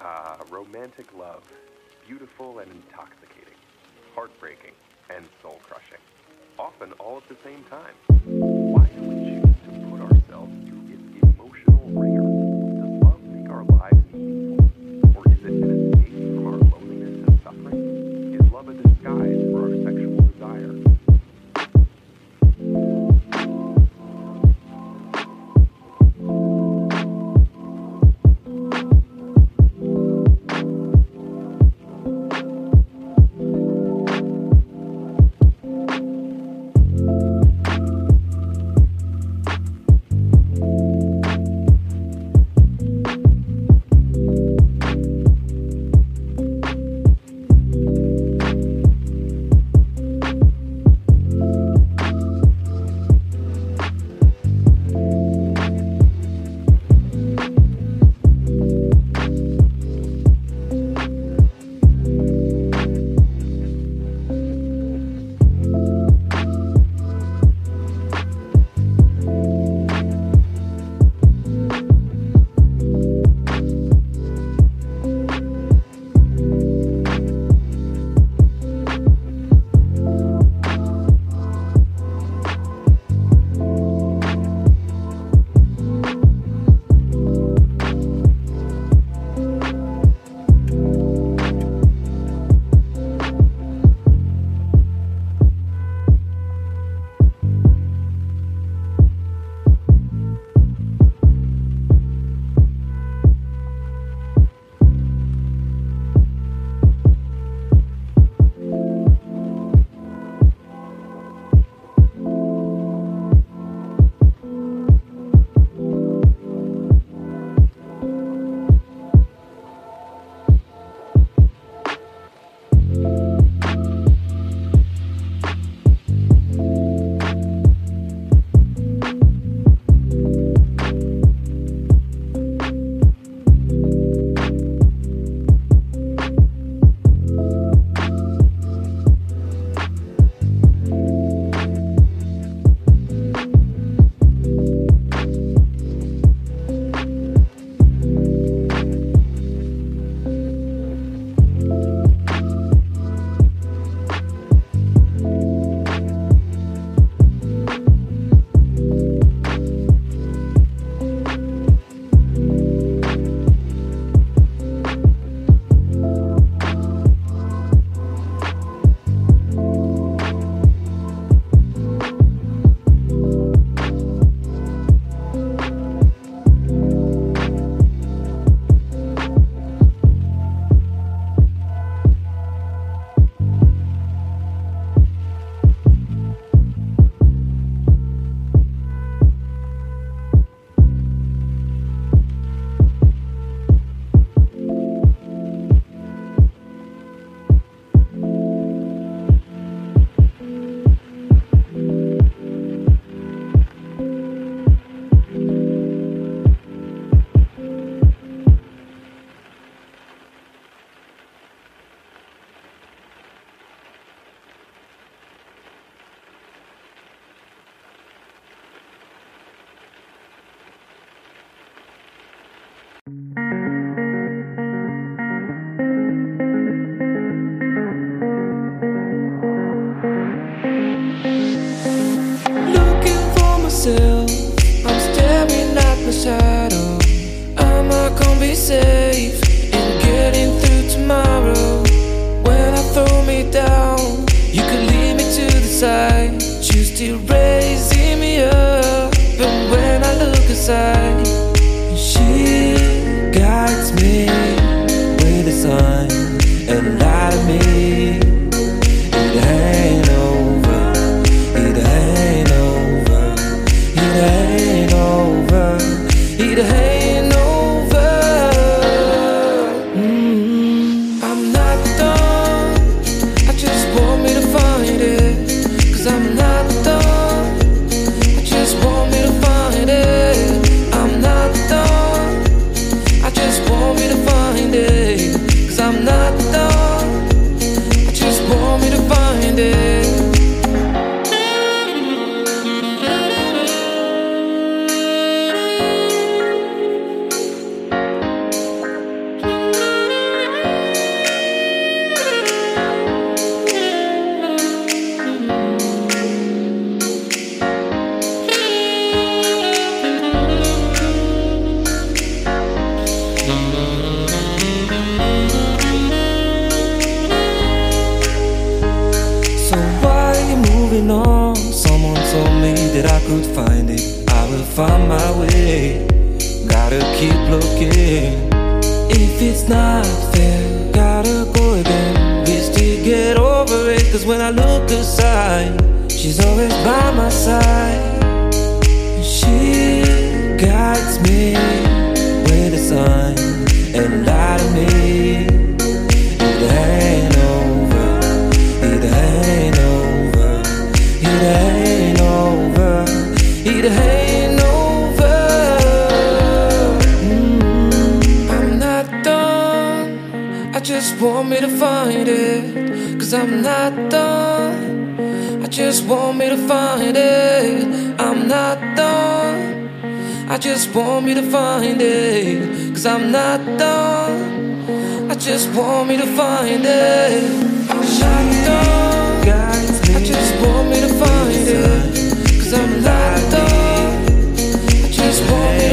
Ah, romantic love, beautiful and intoxicating, heartbreaking and soul crushing, often all at the same time. Why do we that I could find it. I will find my way. Gotta keep looking. If it's not fair, gotta go again. Wish to get over it, cause when I look aside, she's always by my side. She guides me cause I'm not done. I just want me to find it. I'm not done. I just want me to find it. Cause I'm not done. I just want me to find it. I'm not done. I just want me to find it. Cause I'm not done. I just want me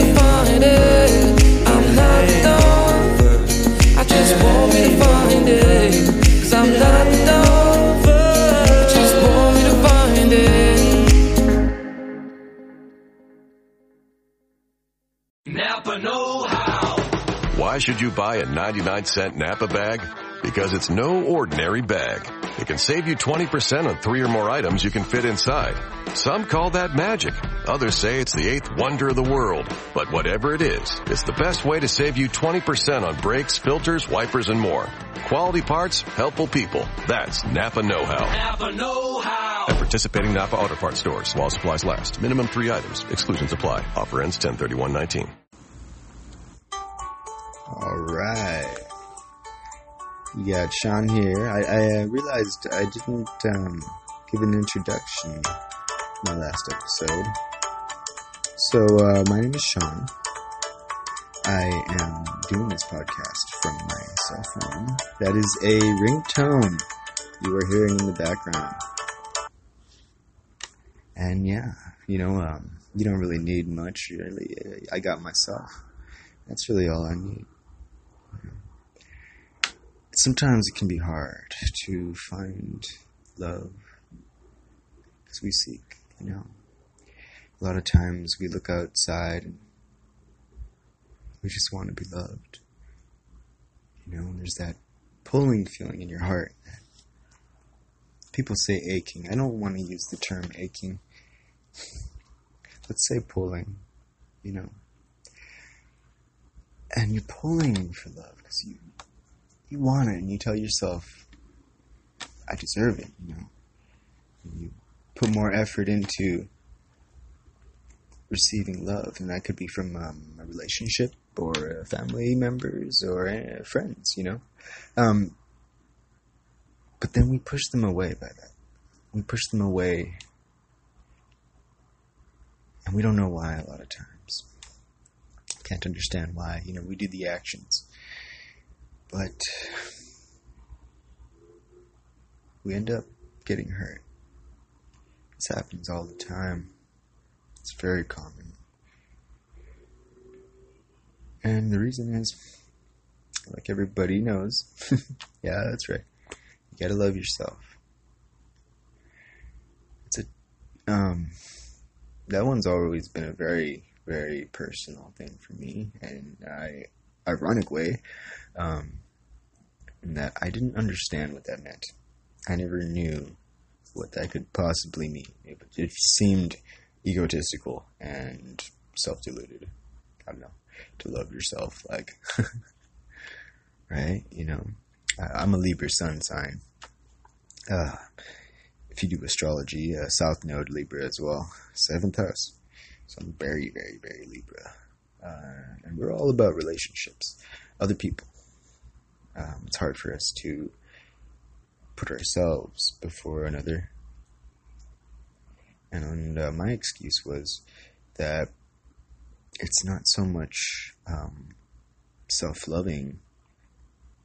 should you buy a 99 cent Napa bag? Because it's no ordinary bag. It can save you 20% on three or more items you can fit inside. Some call that magic. Others say it's the eighth wonder of the world. But whatever it is, it's the best way to save you 20% on brakes, filters, wipers, and more. Quality parts, helpful people. That's Napa Know-How. Napa Know How. At participating Napa Auto Parts stores while supplies last. Minimum three items. Exclusions apply. Offer ends 103119. All right. You got Sean here. I, I uh, realized I didn't um, give an introduction in my last episode. So, uh, my name is Sean. I am doing this podcast from my cell phone. That is a ringtone you are hearing in the background. And yeah, you know, um, you don't really need much, really. I got myself. That's really all I need sometimes it can be hard to find love as we seek, you know. A lot of times we look outside and we just want to be loved. You know, there's that pulling feeling in your heart. People say aching. I don't want to use the term aching. Let's say pulling, you know. And you're pulling for love because you you want it and you tell yourself, I deserve it, you know. And you put more effort into receiving love, and that could be from um, a relationship or uh, family members or uh, friends, you know. Um, but then we push them away by that. We push them away, and we don't know why a lot of times. Can't understand why. You know, we do the actions but we end up getting hurt. This happens all the time. It's very common. And the reason is, like everybody knows, yeah, that's right. You gotta love yourself. It's a, um, that one's always been a very, very personal thing for me, and I, ironic way, um, that I didn't understand what that meant. I never knew what that could possibly mean. It, it seemed egotistical and self-deluded. I don't know to love yourself, like right? You know, I, I'm a Libra sun sign. Uh, if you do astrology, uh, South Node Libra as well, seventh house. So I'm very, very, very Libra, uh, and we're all about relationships, other people. Um, it's hard for us to put ourselves before another. And uh, my excuse was that it's not so much um, self loving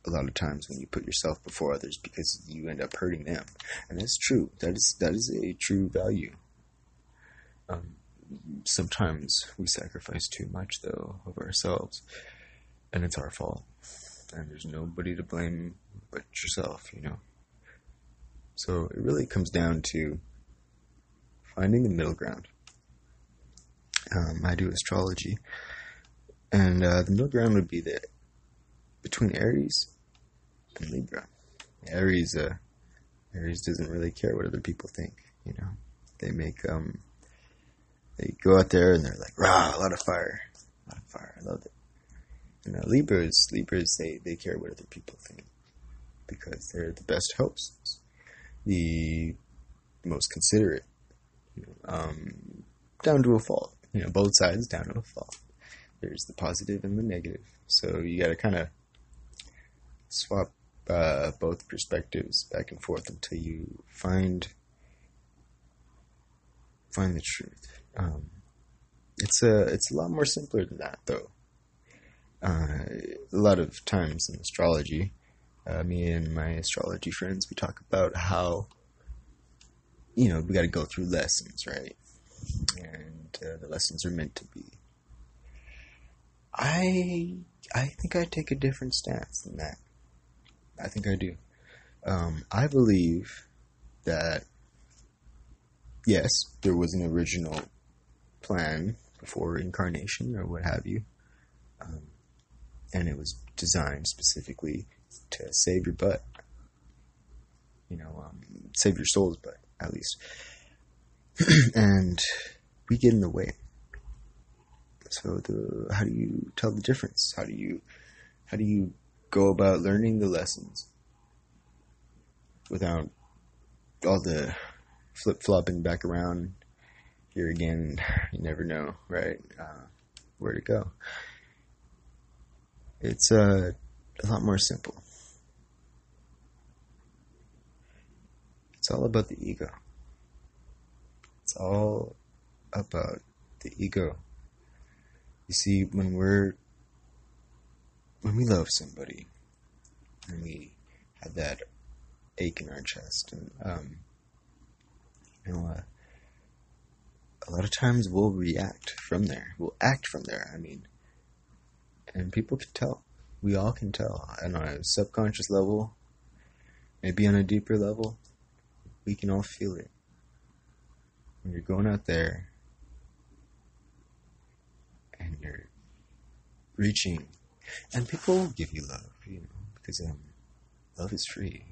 a lot of times when you put yourself before others because you end up hurting them. And that's true. That is that is a true value. Um, sometimes we sacrifice too much though of ourselves and it's our fault and there's nobody to blame but yourself, you know. So it really comes down to finding the middle ground. Um, I do astrology, and uh, the middle ground would be the between Aries and Libra. Aries, uh, Aries doesn't really care what other people think. You know, they make um, they go out there and they're like, rah, a lot of fire, a lot of fire. I love it. And uh, Libras, Libras, they they care what other people think because they're the best hosts, the most considerate, you know, um, down to a fault. You know, both sides down to a fault. There's the positive and the negative. So you got to kind of swap uh, both perspectives back and forth until you find find the truth. Um, it's a it's a lot more simpler than that, though. Uh, a lot of times in astrology, uh, me and my astrology friends we talk about how you know we got to go through lessons, right? And uh, the lessons are meant to be. I I think I take a different stance than that. I think I do. Um, I believe that yes, there was an original plan before incarnation or what have you, um, and it was designed specifically to save your butt. You know, um, save your soul's butt at least, and we get in the way. So, the how do you tell the difference? How do you how do you go about learning the lessons without all the flip flopping back around here again. You never know, right? Uh, where to go. It's uh, a lot more simple. It's all about the ego. It's all about the ego. You see, when we're when we love somebody and we have that ache in our chest and um, you know uh, a lot of times we'll react from there we'll act from there i mean and people can tell we all can tell and on a subconscious level maybe on a deeper level we can all feel it when you're going out there and you're reaching and people give you love, you know, because um, love is free.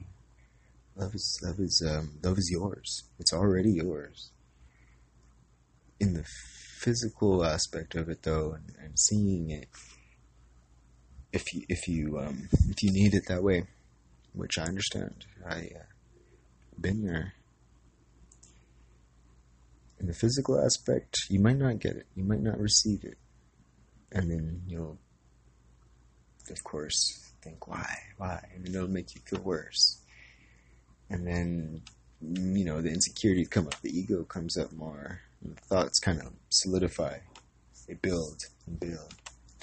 Love is love is um, love is yours. It's already yours. In the physical aspect of it, though, and, and seeing it, if you if you um, if you need it that way, which I understand, I uh, been there. In the physical aspect, you might not get it. You might not receive it, and then you'll of course, think why, why, and it'll make you feel worse. And then, you know, the insecurities come up, the ego comes up more, and the thoughts kind of solidify. They build and build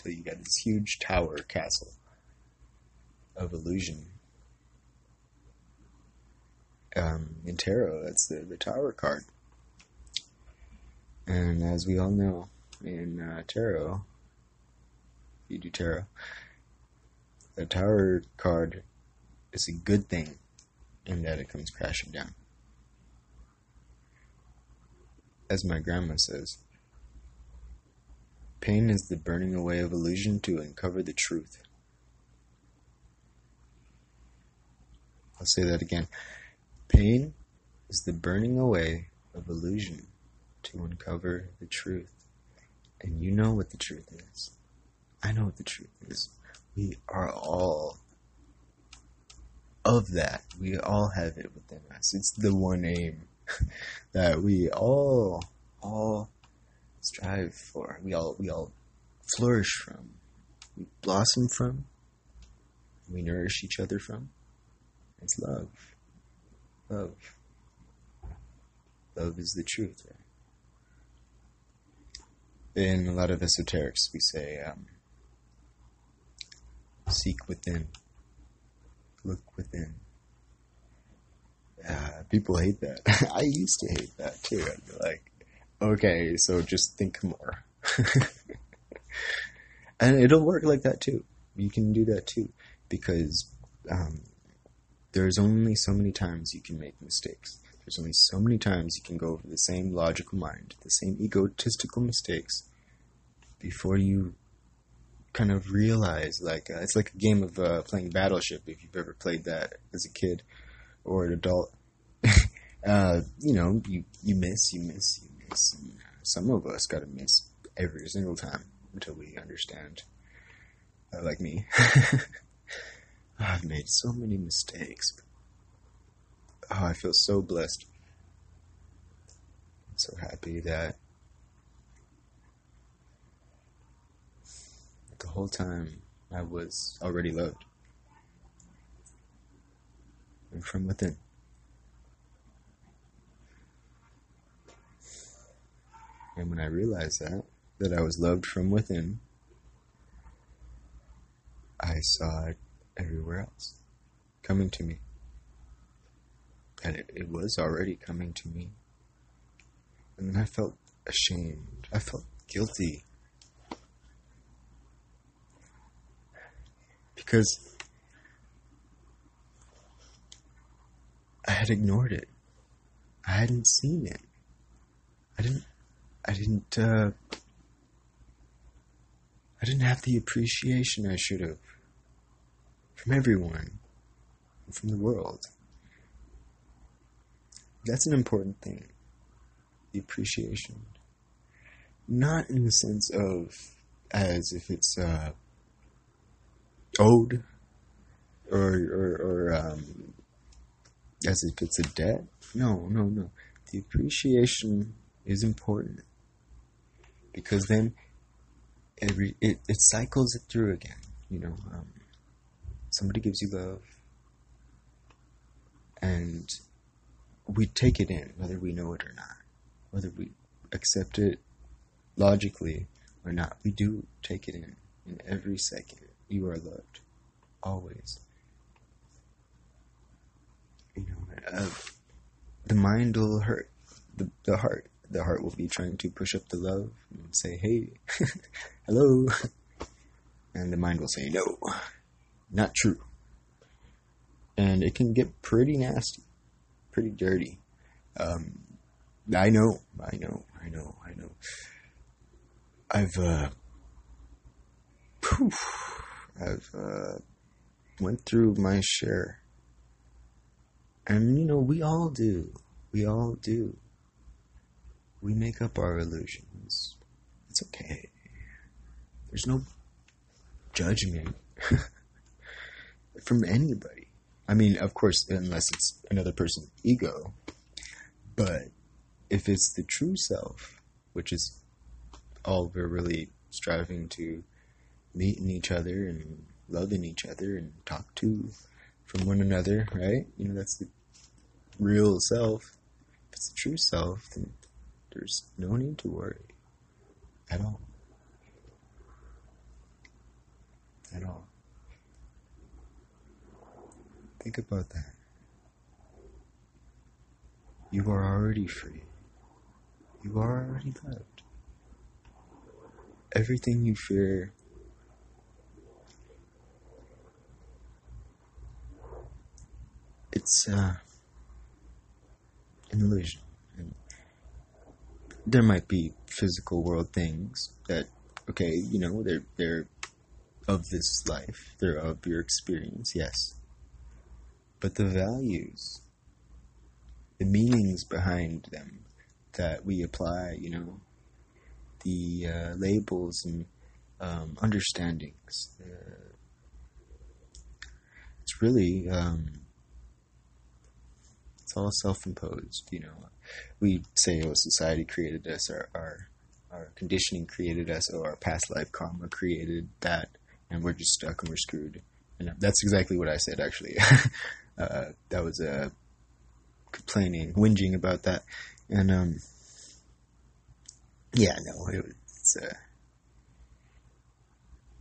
until you got this huge tower castle of illusion. Um, in tarot, that's the, the tower card. And as we all know, in uh, tarot, you do tarot, the tower card is a good thing in that it comes crashing down. As my grandma says, pain is the burning away of illusion to uncover the truth. I'll say that again. Pain is the burning away of illusion to uncover the truth. And you know what the truth is. I know what the truth is we are all of that. We all have it within us. It's the one aim that we all all strive for. We all we all flourish from. We blossom from. We nourish each other from. It's love. Love. Love is the truth, right? In a lot of esoterics, we say um, Seek within. Look within. Uh, people hate that. I used to hate that too. I'd be like, okay, so just think more. and it'll work like that too. You can do that too. Because um, there's only so many times you can make mistakes. There's only so many times you can go over the same logical mind, the same egotistical mistakes, before you kind of realize like uh, it's like a game of uh, playing Battleship if you've ever played that as a kid or an adult. uh, you know, you you miss, you miss, you some of us got to miss every single time until we understand. Uh, like me, I've made so many mistakes. Oh, I feel so blessed. I'm so happy that the whole time I was already loved. And from within. And when I realized that, that I was loved from within, I saw it everywhere else coming to me. And it, it was already coming to me. And then I felt ashamed. I felt guilty. Because I had ignored it. I hadn't seen it. I didn't I didn't uh I didn't have the appreciation I should have from everyone, from the world. That's an important thing. The appreciation. Not in the sense of as if it's uh, owed or, or, or um, as if it's a debt. No, no, no. The appreciation is important because then every it, it cycles it through again. You know, um, somebody gives you love, and we take it in, whether we know it or not, whether we accept it logically or not. We do take it in. In every second, you are loved, always. You know, uh, the mind will hurt the the heart. The heart will be trying to push up the love and say, "Hey, hello," and the mind will say, "No, not true." And it can get pretty nasty pretty dirty. Um, I know, I know, I know, I know. I've, uh, whew, I've, uh, went through my share. And, you know, we all do. We all do. We make up our illusions. It's okay. There's no judgment from anybody. I mean, of course, unless it's another person's ego. But if it's the true self, which is all we're really striving to meet in each other and love in each other and talk to from one another, right? You know, that's the real self. If it's the true self, then there's no need to worry at all. At all. Think about that. You are already free. You are already loved. Everything you fear it's uh, an illusion. There might be physical world things that, okay, you know, they're they're of this life, they're of your experience, yes. But the values, the meanings behind them that we apply, you know, the uh, labels and um, understandings. Uh, it's really um, it's all self-imposed. You know, we say, "Oh, society created us," our our, our conditioning created us, or our past life karma created that, and we're just stuck and we're screwed. And that's exactly what I said, actually. uh, that was uh, complaining, whinging about that, and um, yeah, no, it, it's uh,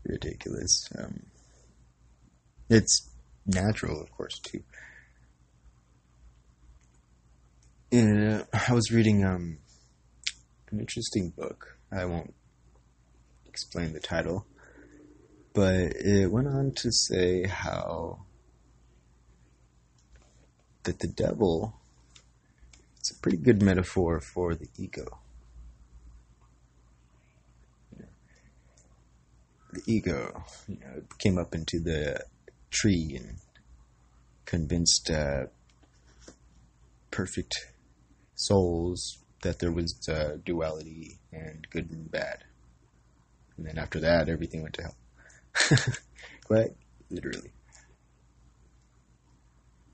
ridiculous. Um, it's natural, of course, too. Yeah, I was reading um, an interesting book. I won't explain the title, but it went on to say how that the devil it's a pretty good metaphor for the ego. The ego, you know, came up into the tree and convinced uh, perfect souls that there was uh, duality and good and bad. And then after that, everything went to hell. Quite literally.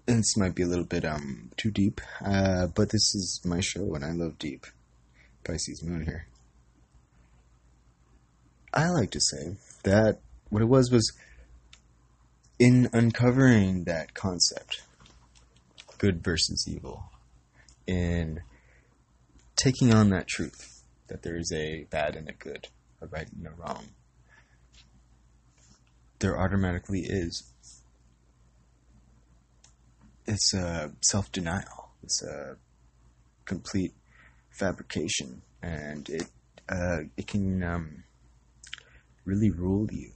This might be a little bit um too deep, uh, but this is my show and I love deep. Pisces moon here. I like to say that what it was was in uncovering that concept, good versus evil, in taking on that truth that there is a bad and a good, a right and a wrong, there automatically is. It's a self denial. It's a complete fabrication, and it uh, it can um, really rule you.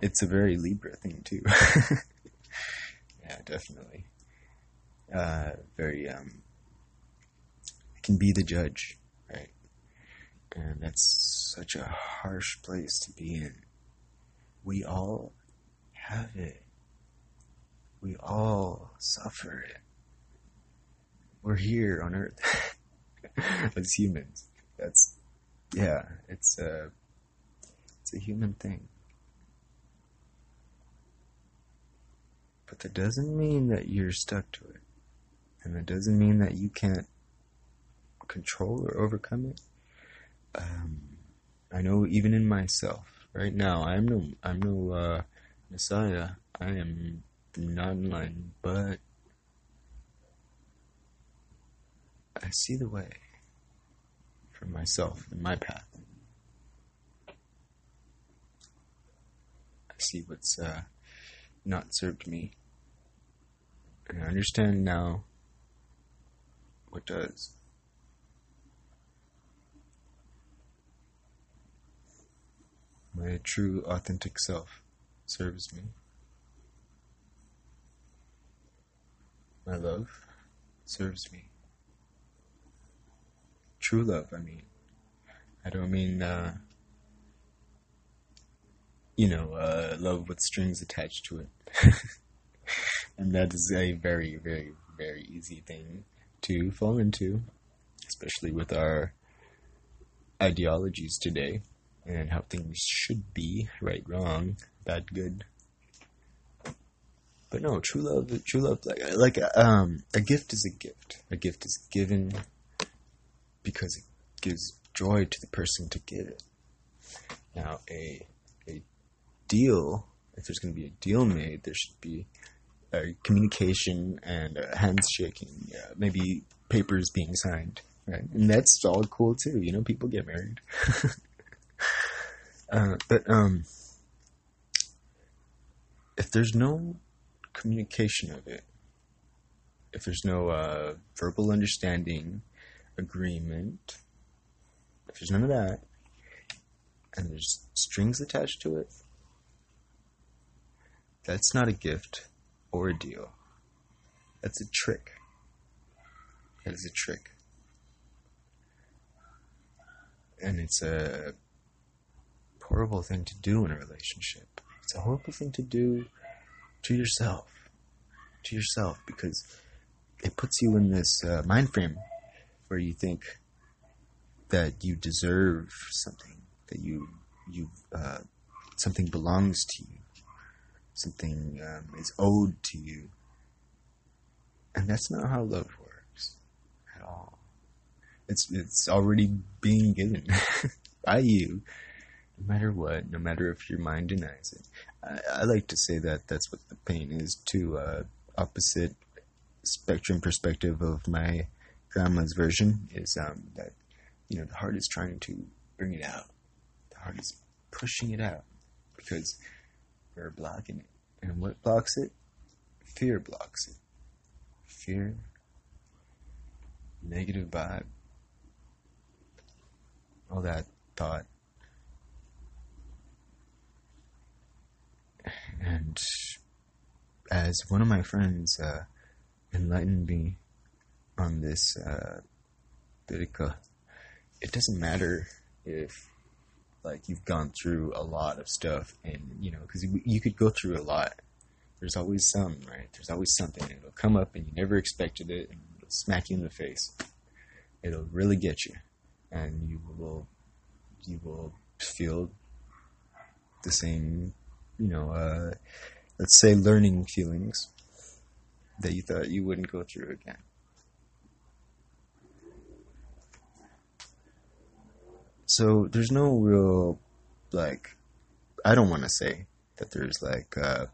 It's a very Libra thing too. yeah, definitely. Uh, very um, can be the judge, right? And that's such a harsh place to be in. We all have it. We all suffer it. We're here on Earth as humans. That's yeah. It's a it's a human thing. But that doesn't mean that you're stuck to it. And that doesn't mean that you can't control or overcome it. Um, I know even in myself, right now, I'm no, I'm no uh, messiah. I am not enlightened, but I see the way for myself and my path. I see what's uh, not served me, and I understand now what does. My true, authentic self serves me. My love serves me. True love, I mean. I don't mean, uh, you know, uh, love with strings attached to it. and that is a very, very, very easy thing to fall into, especially with our ideologies today and how things should be right, wrong, bad, good. But no, true love, true love, like like um, a gift is a gift. A gift is given because it gives joy to the person to give it. Now, a a deal, if there's going to be a deal made, there should be a communication and a handshaking, uh, maybe papers being signed, right? And that's all cool too. You know, people get married. uh, but um, if there's no communication of it, if there's no uh, verbal understanding, agreement, if there's none of that, and there's strings attached to it, that's not a gift or a deal. That's a trick. That is a trick. And it's a horrible thing to do in a relationship. It's a horrible thing to do to yourself. To yourself, because it puts you in this uh, mind frame where you think that you deserve something, that you you uh, something belongs to you, something um, is owed to you, and that's not how love works at all. It's it's already being given by you, no matter what, no matter if your mind denies it. I, I like to say that that's what the pain is too. Uh, opposite spectrum perspective of my grandma's version is um, that you know the heart is trying to bring it out. The heart is pushing it out because we're blocking it. And what blocks it? Fear blocks it. Fear, negative vibe, all that thought. And as one of my friends uh, enlightened me on this uh, it doesn't matter if like you've gone through a lot of stuff, and you know, because you, could go through a lot. There's always some, right? There's always something. It'll come up, and you never expected it, and it'll smack you in the face. It'll really get you, and you will, you will feel the same, you know, uh, let's say learning feelings that you thought you wouldn't go through again. So there's no real, like, I don't want to say that there's like uh,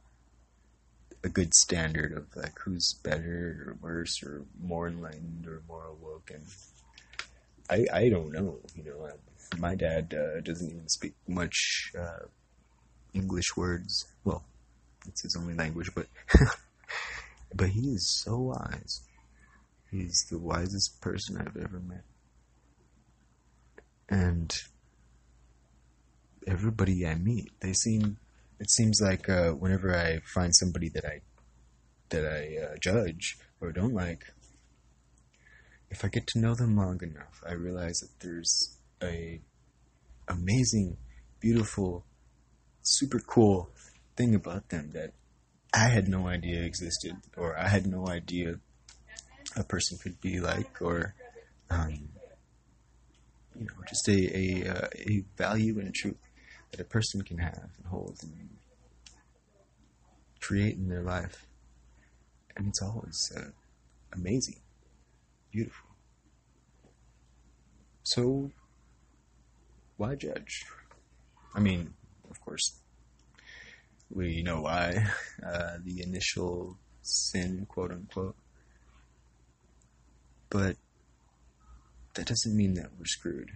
a good standard of like who's better or worse or more enlightened or more awoken. I I don't know. You know, uh, my dad uh, doesn't even speak much uh, English words. Well, it's his only language, but but he is so wise. He's the wisest person I've ever met. And everybody I meet, they seem. It seems like uh, whenever I find somebody that I that I uh, judge or don't like, if I get to know them long enough, I realize that there's a amazing, beautiful, super cool thing about them that I had no idea existed, or I had no idea a person could be like, or um, you know, just a a, uh, a value and a truth that a person can have and hold and create in their life, and it's always uh, amazing, beautiful. So, why judge? I mean, of course, we know why. Uh, the initial sin, quote unquote. But that doesn't mean that we're screwed.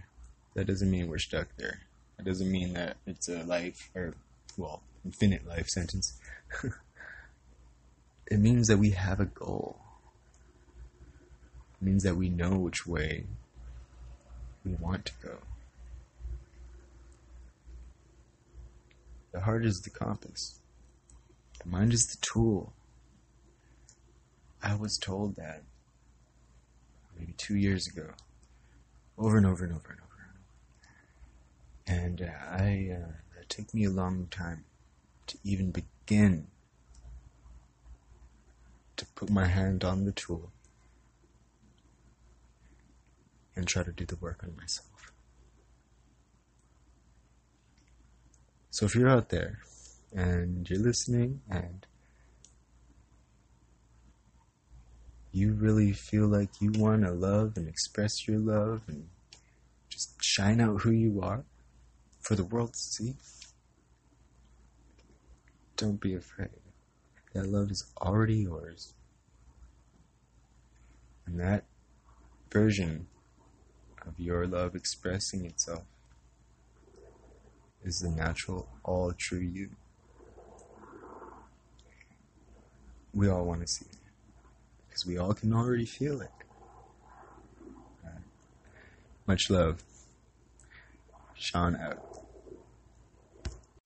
That doesn't mean we're stuck there. That doesn't mean that it's a life, or, well, infinite life sentence. it means that we have a goal. It means that we know which way we want to go. The heart is the compass. The mind is the tool. I was told that maybe two years ago, over and over and over and over. And uh, I, uh, it took me a long time to even begin to put my hand on the tool and try to do the work on myself. So if you're out there and you're listening and you really feel like you want to love and express your love and just shine out who you are for the world to see, don't be afraid. That love is already yours. And that version of your love expressing itself is the natural, all true you. We all want to see it because we all can already feel it. Right. Much love. Sean out.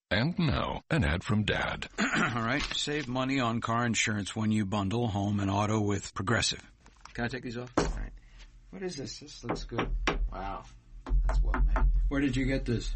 And now, an ad from Dad. All right. Save money on car insurance when you bundle home and auto with Progressive. Can I take these off? All right. What is this? This looks good. Wow. That's well made. Where did you get this?